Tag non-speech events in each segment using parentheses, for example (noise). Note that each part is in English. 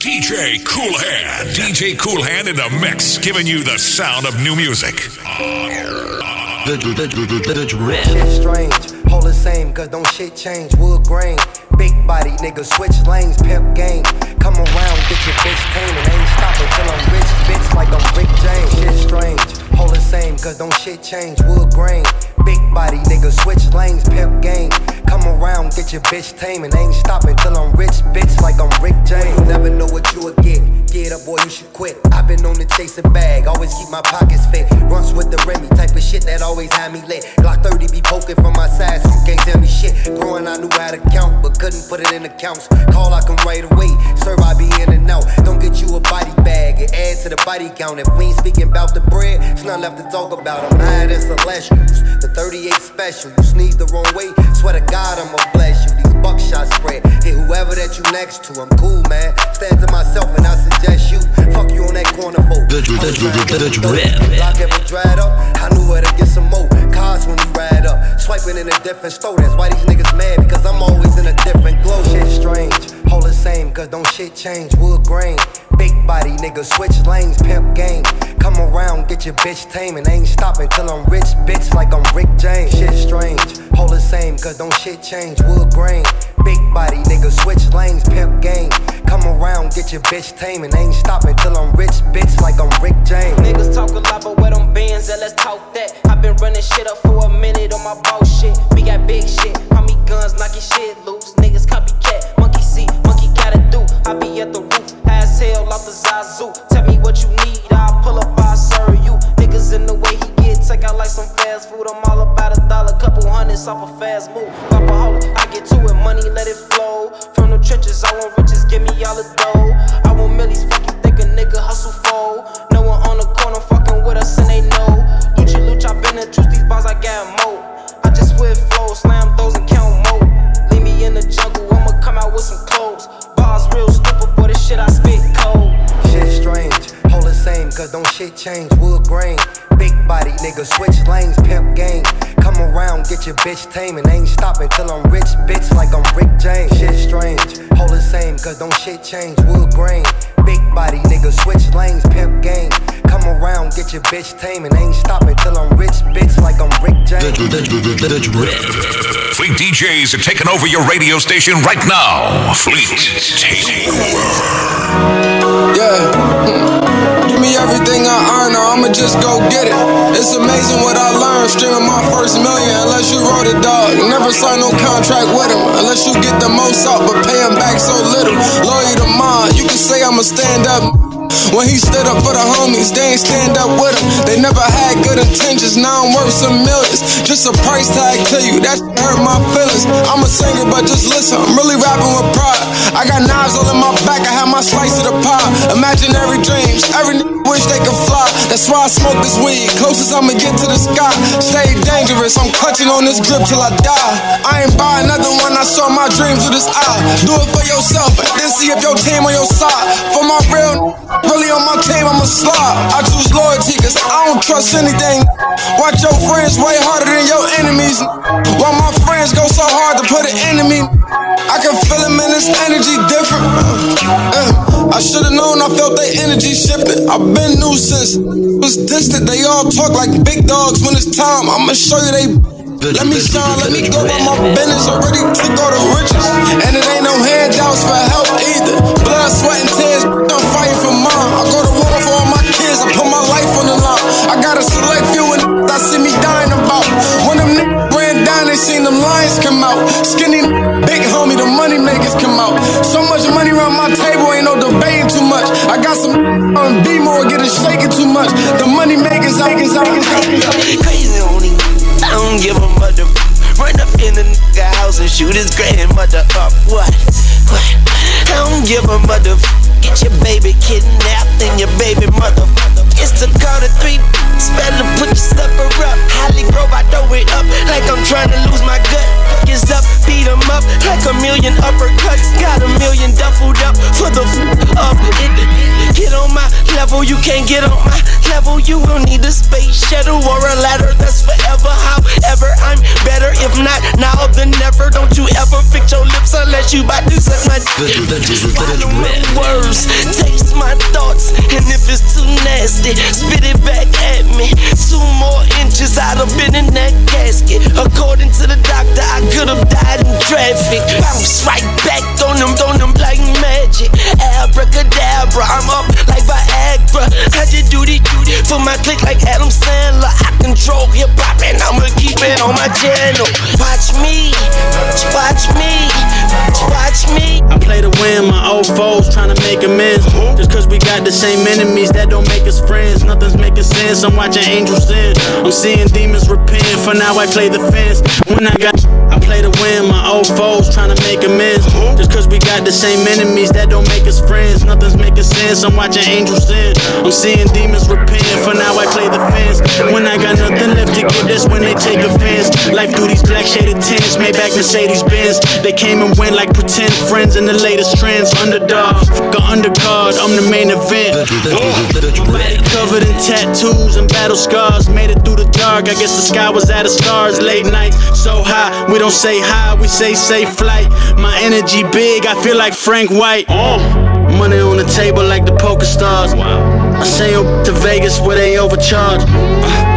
DJ Koolhand. DJ Koolhand in the mix, giving you the sound of new music. The, the, the, the drip. Shit strange, hold the same, cause don't shit change. Wood grain, big body, nigga, switch lanes, pimp game. Come around, get your bitch tame, and ain't stopping till I'm rich, bitch, like I'm Rick James. Shit strange, hold the same, cause don't shit change. Wood grain, big body, nigga, switch lanes, pimp game. Come around, get your bitch tame, and ain't stopping till I'm rich, bitch, like I'm Rick James. Never know what you will get. Get up, boy, you should quit. I've been on the chasing bag, always keep my pockets fit. Runs with the Remy, type of shit that always had me lit. Glock 30 be poking from my side, so you can't tell me shit. Growing, I knew how to count, but couldn't put it in accounts. Call, I come right away. Serve, I be in and out. Don't get you a body bag, it adds to the body count. If we ain't speaking about the bread, it's not left to talk about. I'm higher than celestials. The 38 special, you sneeze the wrong way, swear to God. I'ma bless you. These buckshot spread. Hit whoever that you next to. I'm cool, man. Stand to myself and I suggest you. Fuck you on that corner, folk. The Block ever dried up. I knew where to get some more. Cars when we ride up. Swiping in a different store. That's why these niggas mad because I'm always in a different glow. Shit strange. Hold the same, cause don't shit change. Wood grain. Big body, nigga, switch lanes, pimp game. Come around, get your bitch tame, and ain't stopping till I'm rich, bitch, like I'm Rick James. Shit strange, hold the same, cause don't shit change. Wood grain, big body, nigga, switch lanes, pimp game. Come around, get your bitch tame, and ain't stopping till I'm rich, bitch, like I'm Rick James. Niggas talk a lot, but where them bands at? Let's talk that. i been running shit up for a minute on my bullshit. We got big shit, how me guns, knock your shit loose. Niggas copycat, monkey. I be at the roof ass hell off the Zazu. Tell me what you need, I'll pull up, I'll serve you. Niggas in the way he get, take out like some fast food. I'm all about a dollar, couple hundreds off a fast move. Pop a hole, I get to it, money let it flow. From the trenches, I want riches, give me all the dough. I want millies, fuck you think a nigga hustle for. No one on the corner fucking with us and they know. Lucha, lucha, I been the truth, these bars I got more. I just whip flow, slam those and count more. Leave me in the jungle, come out with some clothes. Bars real stupid, boy, this shit I spit same, cause don't shit change. Wood grain, big body, nigga, switch lanes, pimp game. Come around, get your bitch tame, and ain't stopping till I'm rich, bitch, like I'm Rick James. Shit strange, hold the same, cause don't shit change. Wood grain, big body, nigga, switch lanes, pimp game. Come around, get your bitch tame, and ain't stopping till I'm rich, bitch, like I'm Rick James. Fleet DJs are taking over your radio station right now. Fleet, take over. Yeah. Give me everything I earn, or I'ma just go get it. It's amazing what I learned streaming my first million. Unless you wrote a dog, never sign no contract with him. Unless you get the most out, but pay him back so little. Loyal to mine, you can say I'ma stand up. When he stood up for the homies, they ain't stand up with him. They never had good intentions, now I'm worth some millions. Just a price tag to you, that hurt my feelings. I'm a singer, but just listen, I'm really rapping with pride. I got knives all in my back, I have my slice of the pie. Imaginary dreams, every wish they could fly. That's why I smoke this weed, closest I'ma get to the sky. Stay dangerous, I'm clutching on this grip till I die. I ain't buy another one, I saw my dreams with this eye. Do it for yourself, then see if your team on your side. For my real. Really on my team, I'm a slide. I choose loyalty, cause I don't trust anything. Watch your friends way harder than your enemies. While my friends go so hard to put an enemy. I can feel him in his energy different. Uh, I should've known I felt their energy shifting. I've been new since was distant. They all talk like big dogs when it's time. I'ma show you they. Let me shine, let me go by my business. Already took all the riches. And it ain't no handouts for help either. Blood, sweat, and tears. Out. Skinny, big homie, the money makers come out. So much money around my table, ain't no debating too much. I got some on B more, get it shaking too much. The money makers, I can, I can, Crazy only. I don't give a mother. Run up in the nigga house and shoot his grandmother up. What? What? I don't give a mother. Your baby kidnapped and your baby mother. It's the count of three. Better put your slipper up. Holly Grove, I throw it up like I'm trying to lose my gut. Is up, beat 'em up like a million uppercuts. Got a million duffled up for the f- up. It, get on my level, you can't get on my level. You will need a space shuttle or a ladder that's forever. However, I'm better. If not now, then never. Don't you ever fix your lips unless you bout to suck my Swallow my words. shit, spit it back at me. Two more inches, I'd have been in that casket. According to the doctor, I could have died in traffic. Bounce right back on them, on them like magic. Abracadabra, I'm up like Viagra. I just do duty for my click like Adam Sandler. I control hip hop and I'ma keep it on my channel. Watch me, watch me, watch me. I play to win, my old foes trying to make amends. Just cause we got the same enemies, that don't make us friends. Nothing's making sense, I'm watching angels sin. I'm seeing demons repent, for now I play the fence. When I got, Play to win, my old foes trying to make amends. Just cause we got the same enemies, that don't make us friends. Nothing's making sense, I'm watching angels sin. I'm seeing demons repent, for now I play the fence. When I got nothing left to give, that's when they take offense. Life through these black shaded tints, Maybach Mercedes Benz. They came and went like pretend friends in the latest trends. Underdog, fuck a undercard, I'm the main event. Covered in tattoos and battle scars. Made it through the dark, I guess the sky was out of stars. Late nights, so high, we don't say hi, we say safe flight. My energy big, I feel like Frank White. Oh. Money on the table like the poker stars. I say up to Vegas where they overcharge. Uh,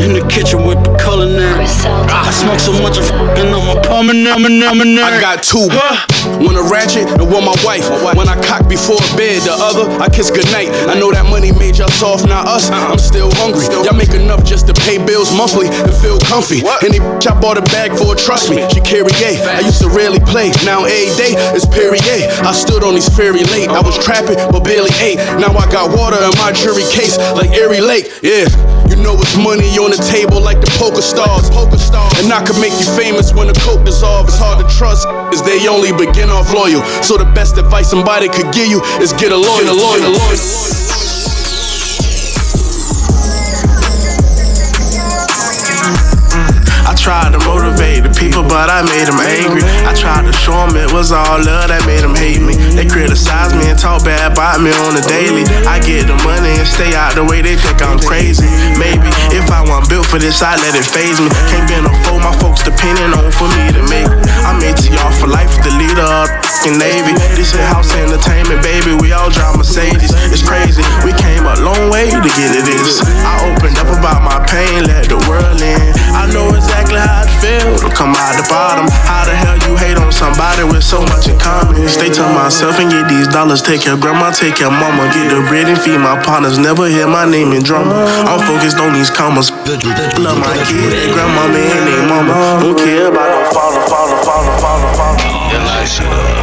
In the kitchen with the culinary. I smoke so much I'm fucking on my pulmonary. I got two. One a ratchet and one my wife. When I cock before bed, the other I kiss goodnight. I know that money made y'all soft, not us. Uh-uh. I'm still hungry. Y'all make enough just to pay bills monthly and feel comfy. Any bitch I bought a bag for, trust me, she carry A. I used to rarely play, now every day is Perrier. I stood on these ferry late. I was trapping, but barely ate. Now I got water in my jury case like Erie Lake. Yeah, you know it's money on the table like the poker stars. Poker stars. And I could make you famous when the coke dissolve. It's hard to trust, is they only begin off loyal. So the best advice somebody could give you is get a lawyer. Get a lawyer. Get a lawyer. Tried to motivate the people, but I made them angry. I tried to show them it was all love that made them hate me. They criticize me and talk bad about me on the daily. I get the money and stay out the way they think I'm crazy. Maybe if I wasn't built for this, I let it phase me. Can't been a foe, my folks depending on for me to make. I'm into y'all for life, the leader of the Navy. This is house entertainment, baby. We all bottom. How the hell you hate on somebody with so much in common? Stay to myself and get these dollars. Take of grandma, take of mama. Get the bread and feed my partners. Never hear my name in drama. I'm focused on these commas. Love my kids, they grandmama and they mama. Don't care about no father, father, father, father, father.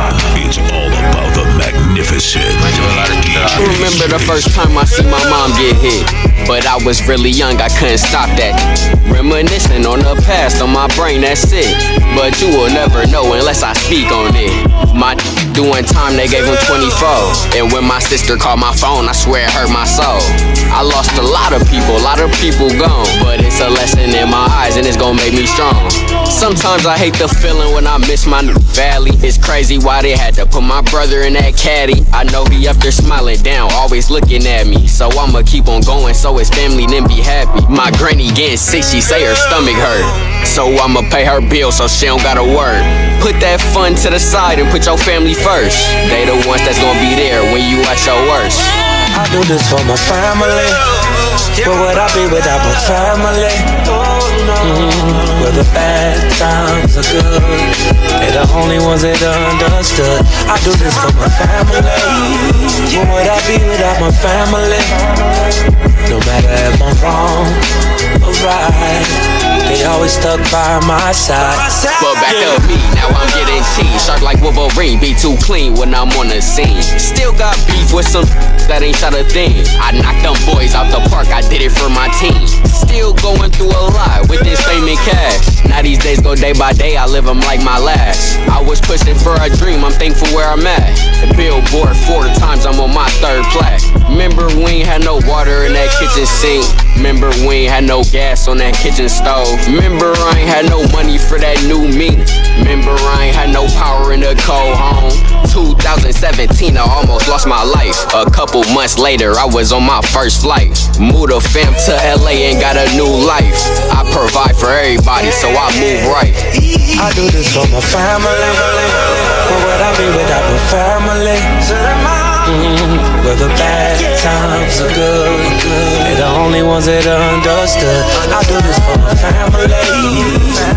DJ. I remember the first time I see my mom get hit. But I was really young, I couldn't stop that. Reminiscing on the past, on my brain, that's it. But you will never know unless I speak on it. My doing time, they gave him 24. And when my sister called my phone, I swear it hurt my soul. I lost a lot of people, a lot of people gone. But it's a lesson in my eyes, and it's gonna make me strong. Sometimes I hate the feeling when I miss my new valley. It's crazy why they had to put my brother in that caddy. I know he up there smiling down, always looking at me. So I'ma keep on going so his family then be happy. My granny getting sick, she say her stomach hurt. So I'ma pay her bill so she don't gotta work. Put that fun to the side and put your family first. They the ones that's gonna be there when you at your worst. I do this for my family. Where would I be without my family? Where the bad times are good. They're the only ones that understood. I do this for my family. Where would I be without my family? No matter if I'm wrong or right. They always stuck by my side. But back up me, now I'm getting tea. Sharp like Wolverine, be too clean when I'm on the scene. Still got beef with some that ain't shot a thing. I knocked them boys out the park, I did it for my team. Still going through a lot with this fame and cash. Now these days go day by day, I live them like my last. I was pushing for a dream, I'm thankful where I'm at. Billboard four times, I'm on my third plaque. Remember we ain't had no water in that kitchen sink. Remember we ain't had no gas on that kitchen stove. Remember I ain't had no money for that new meat. Remember I ain't had no power in the cold home. 2017, I almost lost my life. A couple months later, I was on my first flight. Moved a fam to LA and got a new life. I provide for everybody, so I move right. I do this for my family. Where would I be without my family? Mm, where the bad times are good. The only ones that understood. I do this for my family.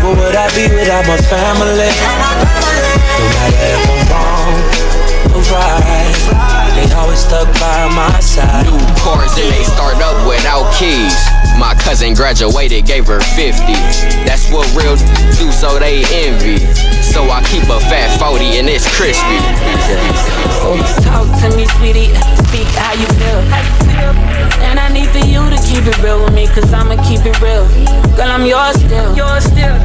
What would I be without my family? No matter if I'm wrong or right, always stuck by my side. New cars and they start up without keys. My cousin graduated, gave her 50. That's what real do, so they envy. So I keep a fat 40 and it's crispy. Talk to me, sweetie. Speak how you feel. And I need for you to keep it real with me, cause I'ma keep it real. Girl, I'm yours still. Yours still.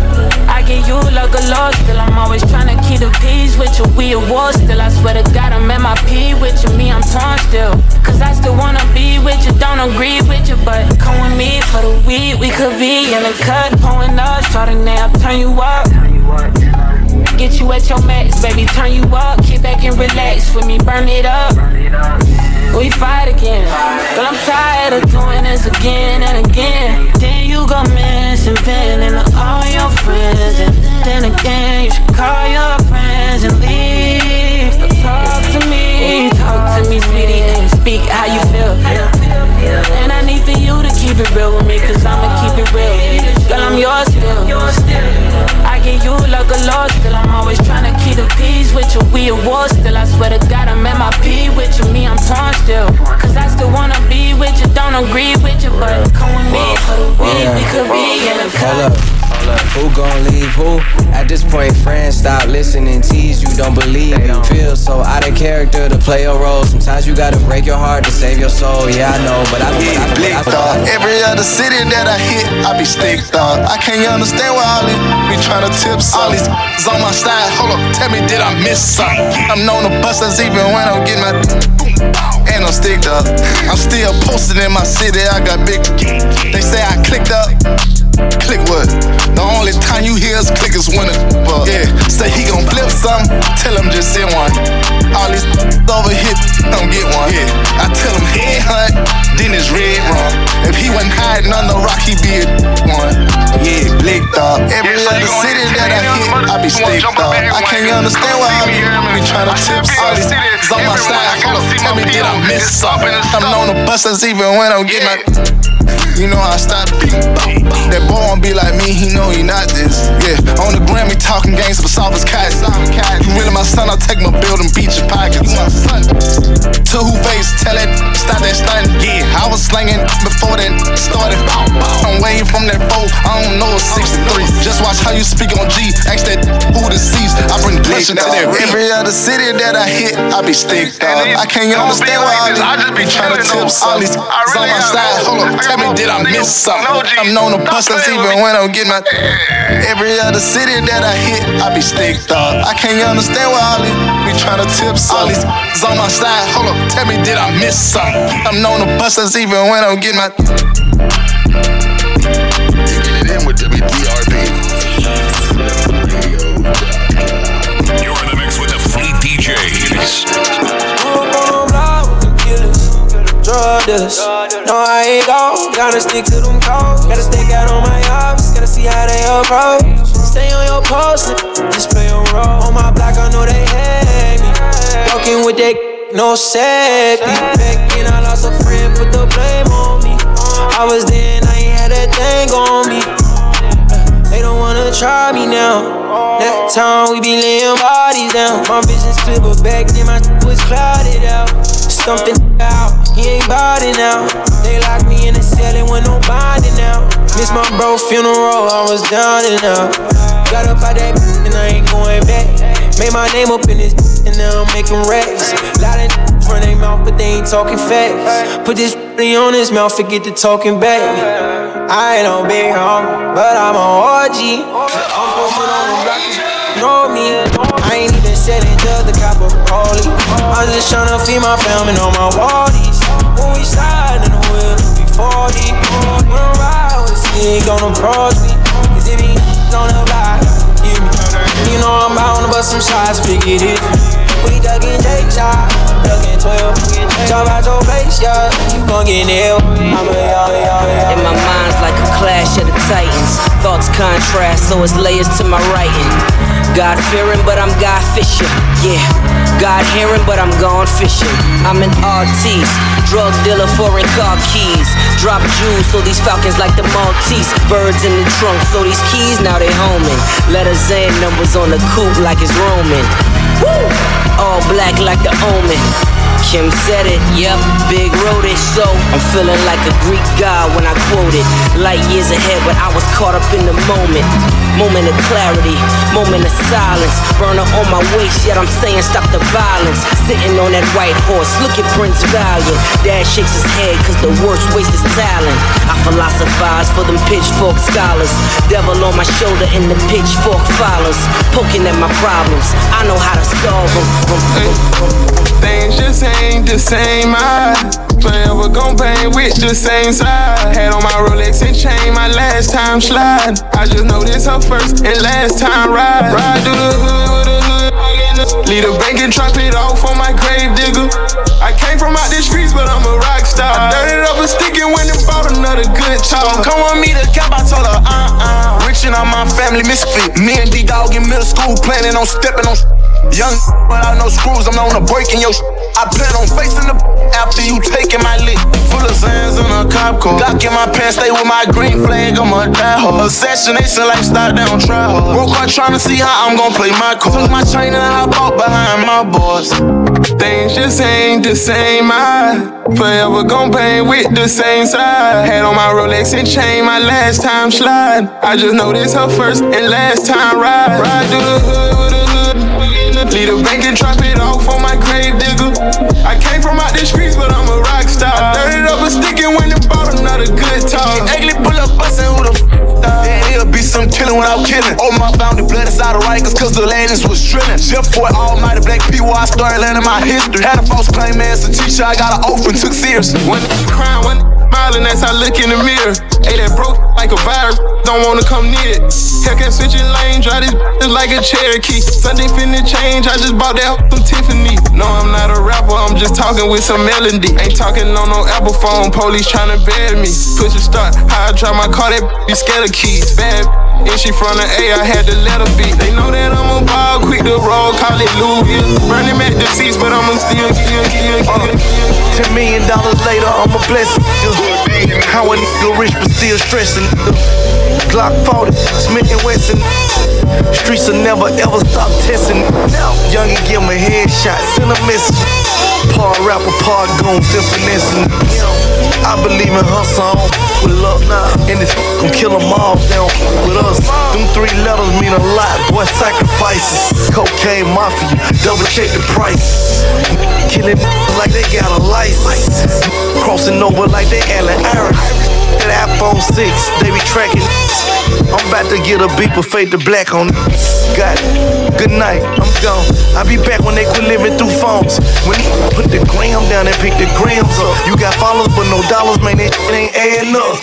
I get you like a law still. I'm always trying to keep the peace with you. We a war still. I swear to God, I'm at my P with you. Me, I'm torn still. Cause I still wanna be with you. Don't agree with you, but come with me for the weed. We could be in the cut, pulling up. Try to nap, turn you up. Get you at your max, baby, turn you up. Kick back and relax with me, burn it up. We fight again, but I'm tired of doing this again and again. Then you go missing, to all your friends, and then again you should call your friends and leave. But talk to me, talk to me, sweetie, you. We a war still. I swear to God, I'm at my P with you. Me, I'm torn still. Cause I still wanna be with you. Don't agree with you, but come with me for the week. We could be in a Hold up. Who gon' leave who? At this point, friends stop listening. Tease you, don't believe you. Feel so out of character to play a role. Sometimes you gotta break your heart to save your soul. Yeah, I know, but I don't. Yeah, blick dog. Every other city that I hit, I be stick dog. I can't understand why all these be trying to tip some. all these on my side. Hold up, tell me, did I miss something? I'm known to bust us even when I'm getting my and I'm sticked up. I'm still posted in my city. I got big. They say I clicked up. Click what? The only time you hear us click is when it but yeah. Say he gon' flip something, tell him just send one. All these over here don't get one. Yeah. I tell him head hunt, then it's red run. If he wasn't hiding on the rock, he be a one. Yeah, blick dog. Every other city that I hit, I be stick dog. I can't understand why I be, be trying to tip all these is on my side. Hold up, tell me did I miss something? I'm known to bust us even when I'm getting my. You know I stop beat. That boy be like me, he know he not this. Yeah, on the gram, he talking games but soft as cats. You really my son, I'll take my build and beat your pockets. My son. To who face, tell that, stop that stunt. Yeah, I was slanging before that started. I'm waiting from that foe, I don't know, it's 63. Just watch how you speak on G, ask that who deceased. I bring pressure to that. Every other city that I hit, I be stick up. I can't understand why these, I just be trying to tip all these on my side. Hold up, tell me, did I miss something? I'm known to bust us even when I'm getting my. Every other city that I hit, I be stick dog. I can't understand why all these be trying to tip all these on my side. Hold up, tell me, did I miss something? I'm known to bust us even when I'm getting my. Kicking it in with WDRB. You're in the mix with the Fleet DJs. No, I ain't go. Gotta stick to them codes. Gotta stick out on my ops. Gotta see how they approach. Stay on your post. Just play your role. On my block, I know they hate me. Walking with that no safety. Back then, I lost a friend, put the blame on me. I was there and I ain't had that thing on me. Uh, they don't wanna try me now. That time we be laying bodies down. My vision's clear, but back then my was clouded out. It out, he ain't body now. They locked me in a cell, and went no bonding now. Miss my bro funeral, I was down and out. Got up out that and I ain't going back. Made my name up in this and now I'm making racks. Lot of (laughs) run their mouth, but they ain't talking facts. Put this (laughs) on his mouth, forget the talking back. I ain't no big home, but I'm an OG. I'm posted on the block, know me. I ain't even selling just the copper holy. I'm just tryna feed my family on my wallies. Ain't gonna. Cause if he on the. You know I'm bound to bust some shots, figure it. We duckin' Jake duckin' 12. Jump out your face, yeah, you gon' get nailed. I'm a yo, yo. And my mind's like a clash of the titans. Thoughts contrast, so it's layers to my writing. God fearing, but I'm God fishing. Yeah, God hearing, but I'm gone fishing. I'm an artiste, drug dealer, foreign car keys. Drop jewels, so these falcons like the Maltese. Birds in the trunk, so these keys now they homing. Letters and numbers on the coupe like it's Roman. Woo! All black like the omen. Kim said it, yep, big wrote it, so I'm feeling like a Greek god when I quote it. Light years ahead, but I was caught up in the moment. Moment of clarity, moment of silence. Burner on my waist, yet I'm saying stop the violence. Sitting on that white horse, look at Prince Valiant. Dad shakes his head, cause the worst waste is talent. I philosophize for them pitchfork scholars. Devil on my shoulder and the pitchfork follows. Poking at my problems, I know how to solve them. Things just ain't the same. I forever gon' bang with the same side. Had on my Rolex and chain my last time slide. I just know this her first and last time ride. Ride through the hood with a hood. Lead a bank and drop it off on my grave digger. I came from out the streets, but I'm a rock star. I dirted up a stick and went and bought another good talk. Come on me to cap, I told her, uh uh. Rich on my family misfit. Me and D Dog in middle school, planning on stepping on. Young without no screws, I'm on a break in your I plan on facing the after you taking my lick. Full of sands in a cop car. Glock in my pants, stay with my green flag, I'm a die hard. Assassination lifestyle, they don't try hard. Broke hard trying to see how I'm gonna play my card. Took my chain and I bought behind my boys. Things just ain't the same. I forever gon' paint with the same side. Had on my Rolex and chain, my last time slide. I just know this her first and last time ride. Ride through the hood with a Lead a bank and drop it off on my grave. I came from out the streets, but I'm a rock star. Dirted up a stick and went and bought another good talk. Ugly pull up bustin' who the f it'll be some killing without killing. Oh, my found the blood inside of Rikers, cause the landings was drilling. Jeff for all night, black people, I started learning my history. Had a false claim as a teacher, I got an open, took serious. When crying, when smiling as I look in the mirror. Hey, that broke like a virus, don't wanna come near it. Hellcat switching lane, drive this like a Cherokee. Sunday finna change, I just bought that from Tiffany. No, I'm not a rapper, I'm just talking with some melody. Ain't talking on no Apple phone, police tryna bed me. Push a start, how I drive my car, that be scared of keys. Bad and she from the A, I had to let her be. They know that I'm a ball, quick to roll, call it Louis. Burning at the seats, but I'ma still, still, still, still. Ten million dollars later, I'm a blessing. How a nigga rich but still stressing. Glock 40, Smith and Wesson. Streets will never ever stop testing. Young and give him a headshot, send a message. Part rapper, part goon, still finessing. I believe in her song with love now. And it's gon' kill them all down with us. Them three letters mean a lot, boy, sacrifices. Cocaine mafia, double check the price. Killing like they got a license. Crossing over like they Allen Iris. That iPhone 6, they be tracking. I'm about to get a beeper fade to black on Got it. Good night, I'm gone. I'll be back when they quit living through phones. When they put the gram down and pick the grams up. You got followers but no dollars, man, it ain't adding up.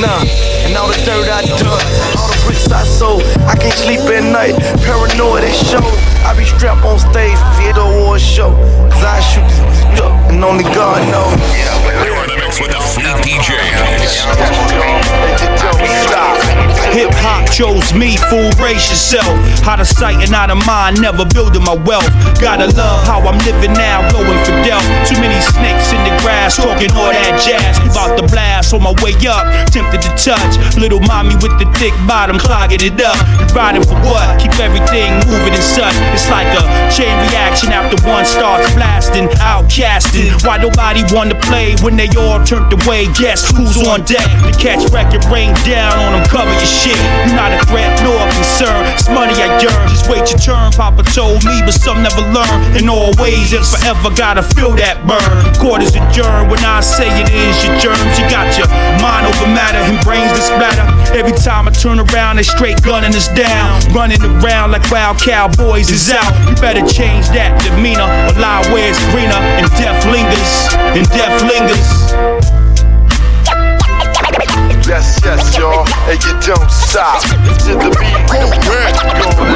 Nah, and all the dirt I done, all the bricks I sold. I can't sleep at night, paranoid and show. I be strapped on stage for the award show. Cause I shoot this and only God knows. You're in the mix with the Fleet DJs. Hip hop chose me, fool, brace yourself. Out of sight and out of mind, never building my wealth. Gotta love how I'm living now, blowing Fidel. Too many snakes the talking all that jazz. About the blast on my way up, tempted to touch. Little mommy with the thick bottom, clogging it up. Riding for what? Keep everything moving and such. It's like a chain reaction after one starts blasting, outcasting. Why nobody wanna play when they all turned away? Guess who's on deck to catch record rain down on them? Cover your shit. You're not a threat nor a concern. It's money I yearn. Just wait your turn. Papa told me, but some never learn. In all ways, it's forever gotta feel that burn. Quarters adjourn when I say it is your germs. You got your mind over matter and brains that splatter. Every time I turn around, they straight gunning us down. Running around like wild cowboys is out. You better change that demeanor or lie it's greener and death lingers. And death lingers. Yes, yes, y'all, and you don't stop. To the beat, gonna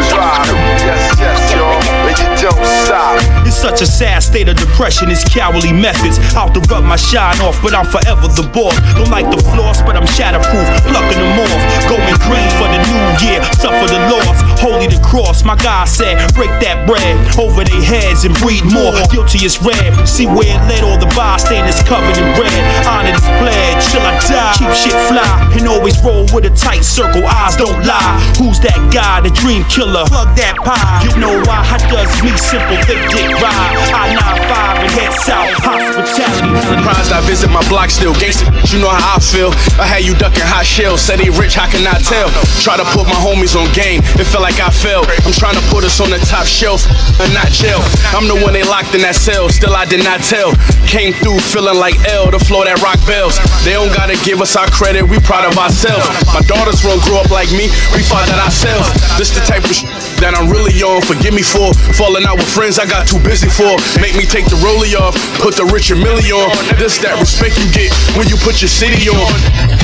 drive. Yes, yes, y'all, and you don't stop. Such a sad state of depression is cowardly methods. Out to rub my shine off, but I'm forever the boss. Don't like the floss, but I'm shatterproof, plucking them off. Going green for the new year, suffer the loss. Holy the cross, my God said, break that bread over their heads and breed more. Guilty as red. See where it led all the bystanders covered in red. Honor this pledge till I die. Keep shit fly and always roll with a tight circle. Eyes don't lie. Who's that guy, the dream killer? Plug that pie. You know why? How does me simple they dick I 95 and head south. Hospitality. Surprised I visit my block still. Gangsta, you know how I feel. I had you ducking hot shells. Said he rich, how can I tell? Try to put my homies on game. It felt like I failed. I'm trying to put us on the top shelf and not jail. I'm the one they locked in that cell. Still, I did not tell. Came through feeling like L, the floor that rock bells. They don't gotta give us our credit. We proud of ourselves. My daughters won't grow up like me. We fought that ourselves. This the type of sh- that I'm really on. Forgive me for falling out with friends I got too busy for. Make me take the rollie off, put the Richard Mille on. This that respect you get when you put your city on.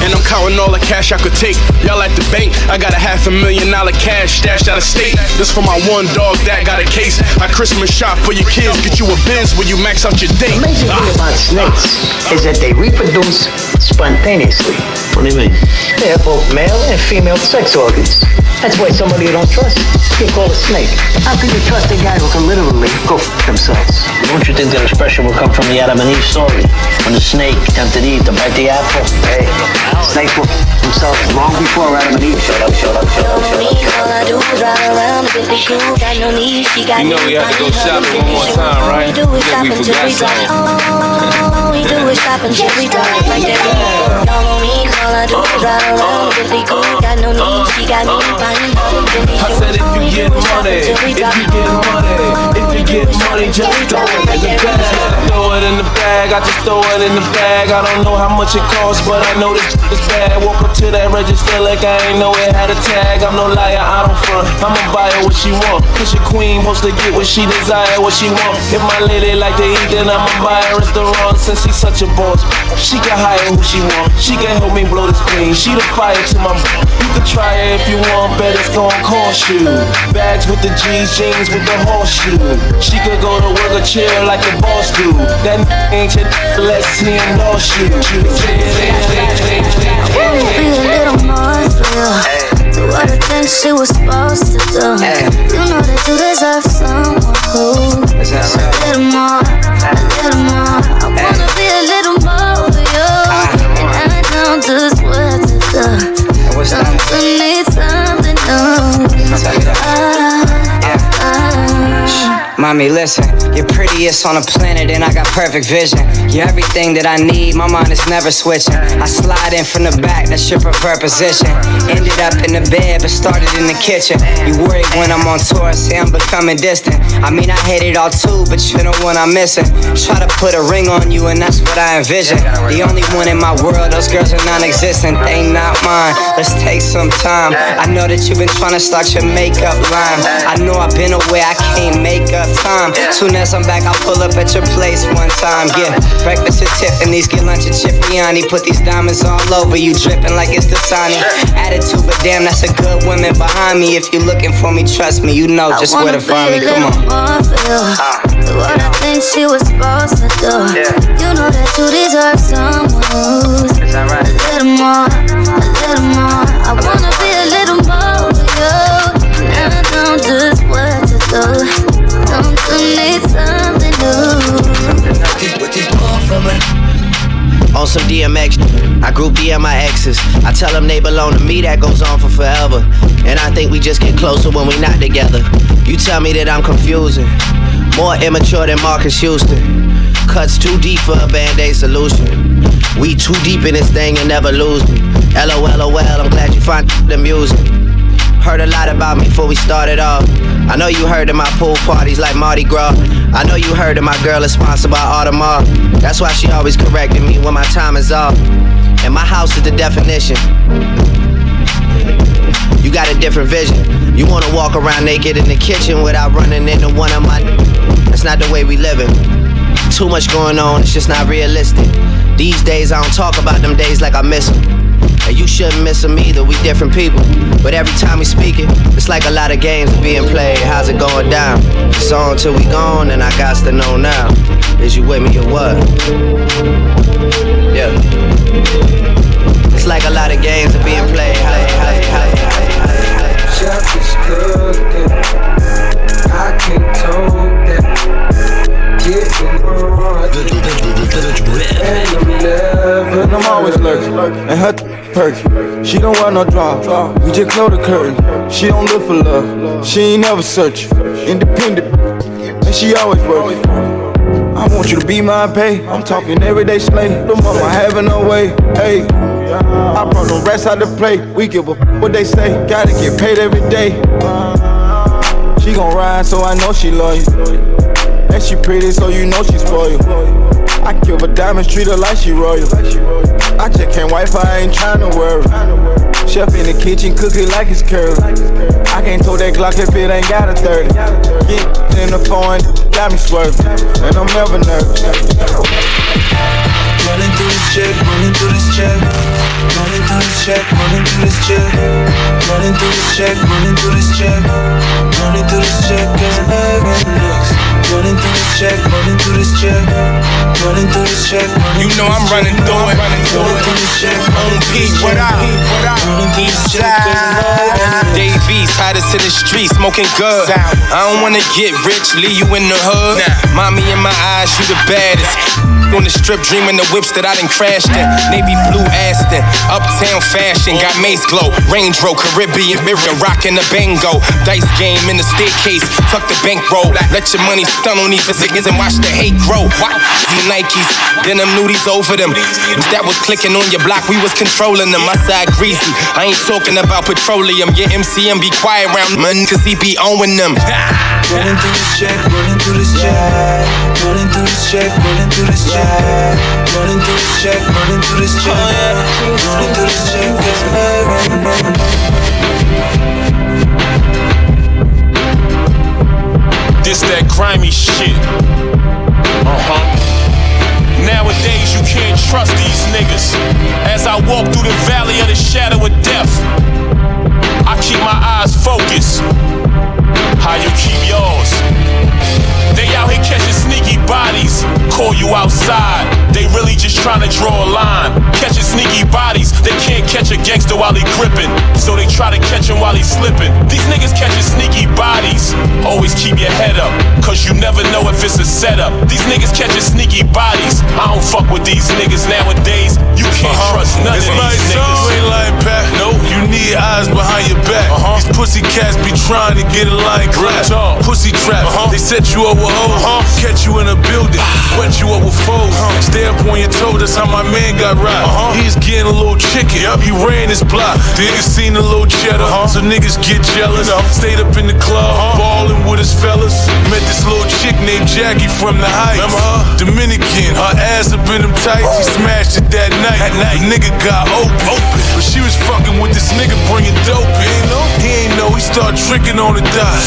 And I'm counting all the cash I could take. Y'all at the bank, I got a half a million dollar cash stashed out of state. This for my one dog that got a case. I Christmas shop for your kids, get you a Benz when you max out your date. The amazing thing about snakes is that they reproduce spontaneously. What do you mean? They have both male and female sex organs. That's why somebody you don't trust, you call a snake. How can you trust a guy who can literally go f themselves? Don't you think that expression will come from the Adam and Eve story? When the snake tempted Eve to bite the apple? Hey, snakes will f themselves long before Adam and Eve showed up, showed up, showed up, showed up. Showed up. You know we have to go shopping one more time, right? I we forgot something. All we do is shop until we die like that. Know I said if you get money, if you get money, if you get money, just throw it in the bag. Throw it in the bag, I just throw it in the bag. I don't know how much it costs, but I know this is bad. Walk up to that register like I ain't know it had a tag. I'm no liar, I don't front. I'ma buy her what she want. Cause your queen wants to get what she desire, what she want. If my lady like to eat, then I'ma buy her restaurant. Since she's such a boss, she can hire who she want. She can help me blow this queen. She the fire to my. Mom. You can try it if you want, bet it's gon' cost you. Bags with the G's, jeans with the horseshoe. She could go to work or chill like the boss do. That ain't your let's see him lost you. Be a little more real. Do all the things she was supposed to do. You know that you deserve someone who is a little more, a little more. I wanna Mommy, listen, you're prettiest on the planet, and I got perfect vision. You're everything that I need, my mind is never switching. I slide in from the back, that's your preferred position. Ended up in the bed, but started in the kitchen. You worry when I'm on tour, say I'm becoming distant. I mean, I hate it all too, but you're the one I'm missing. Try to put a ring on you, and that's what I envision. The only one in my world, those girls are non existent, they not mine. Let's take some time. I know that you've been trying to start your makeup line. I know I've been away, I can't make up time. Soon as I'm back, I'll pull up at your place one time. Get breakfast at Tiffany's, get lunch at Cipriani. Put these diamonds all over you, dripping like it's the Dasani. Attitude, but damn, that's a good woman behind me. If you're looking for me, trust me, you know just where to find me. Come on. More real. Do all the ah. things she was supposed to do. You know that you deserve someone who's a little more, a little more. I wanna be a little more for you, and I know just what to do. On some DMX, I group DM my exes. I tell them they belong to me, that goes on for forever. And I think we just get closer when we not together. You tell me that I'm confusing. More immature than Marques Houston. Cuts too deep for a band aid solution. We too deep in this thing and never lose me. LOL, I'm glad you find the music. Heard a lot about me before we started off. I know you heard of my pool parties like Mardi Gras. I know you heard of my girl is sponsored by Audemars. That's why she always correcting me when my time is off. And my house is the definition. You got a different vision. You wanna walk around naked in the kitchen without running into one of my. That's not the way we living. Too much going on, it's just not realistic. These days I don't talk about them days like I miss them. And you shouldn't miss them either, we different people. But every time we speak it, it's like a lot of games being played. How's it going down? It's on till we gone, and I got to know now. Is you with me or what? Yeah. It's like a lot of games are being played. Chef is cooking. I can't told that. Getting and I'm always lurking, and her perky. She don't want no drama. We just close the curtain. She don't look for love. She ain't never searching. Independent, and she always working. I want you to be my pay. I'm talking everyday slave. The mama having no way. Hey, I brought the rest out the plate. We give a what they say. Gotta get paid every day. She gon' ride, so I know she love you. And she pretty, so you know she spoiled. I give her diamonds, treat her like she royal. I just can't wipe I ain't tryna worry. Chef in the kitchen, cook it like it's curly. I can't tow that Glock if it ain't got a 30. Get in the phone, got me swerving, and I'm never nervous. Running through this check, running through this check. Running through this check, running through this check. Running through this check, running through this check. Running through this check, cause I never next. Running through this check, running through this check. Running through this check, running You know I'm running through it. Running through this check, On Pete, what up? running through this check, cause I never Davies, hottest in the street, smoking good. I don't wanna get rich, leave you in the hood. Mommy in my eyes, you the baddest. On the strip, dreaming the whips that I done crashed in. Navy blue Aston, uptown fashion, got mace glow. Range Rover, Caribbean mirror, rocking the bango. Dice game in the staircase, tuck the bankroll. Let your money stun on these niggas and watch the hate grow. Wow, these Nikes, then them nudies over them. That was clicking on your block, we was controlling them. My side greasy, I ain't talking about petroleum. Your MCM be quiet around man, cause he be owing them. (laughs) Running through this check, running through this check. Running through this check, running through this check. Through this check, running through this check. Running through this check, This that grimy shit. Uh huh. Nowadays, you can't trust these niggas. As I walk through the valley of the shadow of death, I keep my eyes focused. How you keep yours? They out here catching sneaky bodies, call you outside. They really just trying to draw a line. Catching sneaky bodies, they can't catch a gangster while he gripping. So they try to catch him while he slipping. These niggas catching sneaky bodies. Always keep your head up, cause you never know if it's a setup. These niggas catching sneaky bodies. I don't fuck with these niggas nowadays. You can't uh-huh. trust none It's of like these niggas. ain't lying back. Nope. You need eyes behind your back. Uh-huh. These pussy cats be trying to get a line clap. Pussy trap. Uh-huh. They set you up with hoes. Uh-huh. Catch you in a building. (sighs) Wet you up with foes. Stay up on your toe. That's how my man got robbed. He's getting a little chicken. Yep. He ran his block. Niggas seen a little cheddar. So niggas get jealous. Stayed up in the club. Balling with his fellas. Met this little chick named Jackie from the Heights. Remember her? Dominican. Her ass up in them tights. He smashed it that night. The nigga got open. But she was fucking with this nigga bringing dope in. He ain't know. He started tricking on the dot.